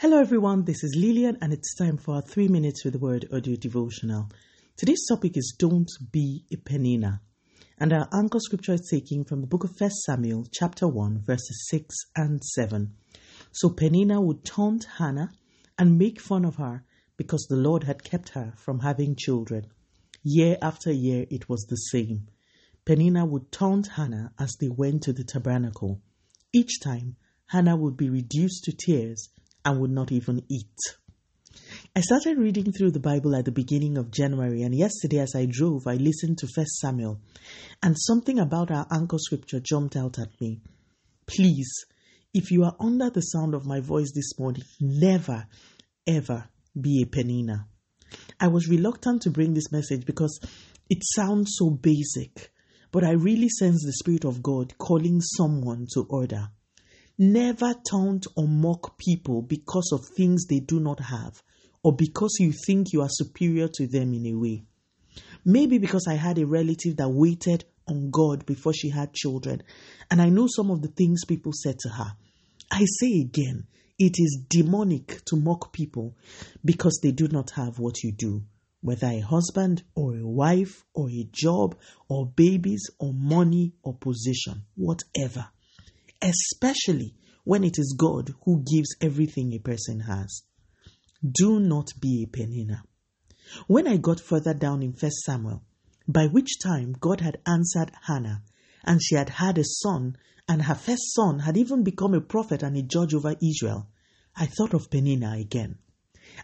Hello, everyone. This is Lillian, and it's time for our three minutes with the word audio devotional. Today's topic is Don't Be a Peninnah. And our anchor scripture is taken from the book of 1 Samuel, chapter 1, verses 6 and 7. So Peninnah would taunt Hannah and make fun of her because the Lord had kept her from having children. Year after year, it was the same. Peninnah would taunt Hannah as they went to the tabernacle. Each time, Hannah would be reduced to tears and would not even eat. I started reading through the Bible at the beginning of January, and yesterday as I drove, I listened to First Samuel, and something about our anchor scripture jumped out at me. Please, if you are under the sound of my voice this morning, never, ever be a peninnah. I was reluctant to bring this message because it sounds so basic, but I really sense the Spirit of God calling someone to order. Never taunt or mock people because of things they do not have or because you think you are superior to them in a way. Maybe because I had a relative that waited on God before she had children, and I know some of the things people said to her. I say again, it is demonic to mock people because they do not have what you do, whether a husband or a wife or a job or babies or money or position, whatever especially when it is God who gives everything a person has. Do not be a peninnah. When I got further down in 1 Samuel, by which time God had answered Hannah, and she had had a son, and her first son had even become a prophet and a judge over Israel, I thought of Peninnah again.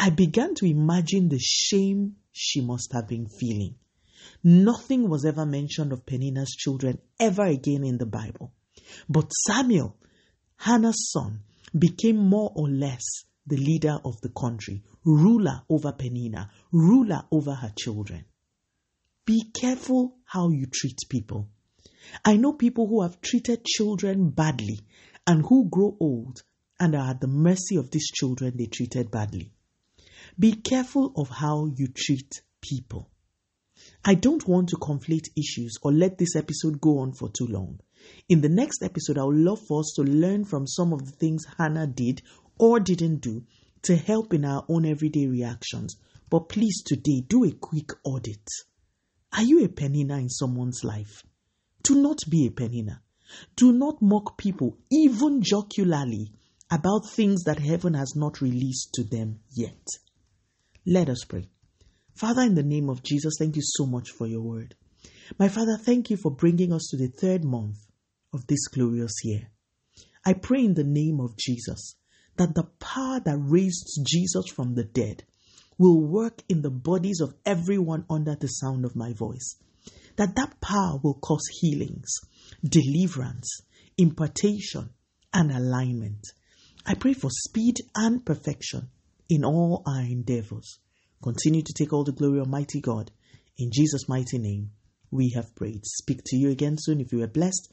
I began to imagine the shame she must have been feeling. Nothing was ever mentioned of Peninnah's children ever again in the Bible. But Samuel, Hannah's son, became more or less the leader of the country, ruler over Peninnah, ruler over her children. Be careful how you treat people. I know people who have treated children badly and who grow old and are at the mercy of these children they treated badly. Be careful of how you treat people. I don't want to conflate issues or let this episode go on for too long. In the next episode, I would love for us to learn from some of the things Hannah did or didn't do to help in our own everyday reactions. But please, today, do a quick audit. Are you a peninnah in someone's life? Do not be a peninnah. Do not mock people, even jocularly, about things that heaven has not released to them yet. Let us pray. Father, in the name of Jesus, thank you so much for your word. My Father, thank you for bringing us to the third month of this glorious year. I pray in the name of Jesus that the power that raised Jesus from the dead will work in the bodies of everyone under the sound of my voice. That that power will cause healings, deliverance, impartation, and alignment. I pray for speed and perfection in all our endeavors. Continue to take all the glory, Almighty God. In Jesus' mighty name, we have prayed. Speak to you again soon if you are blessed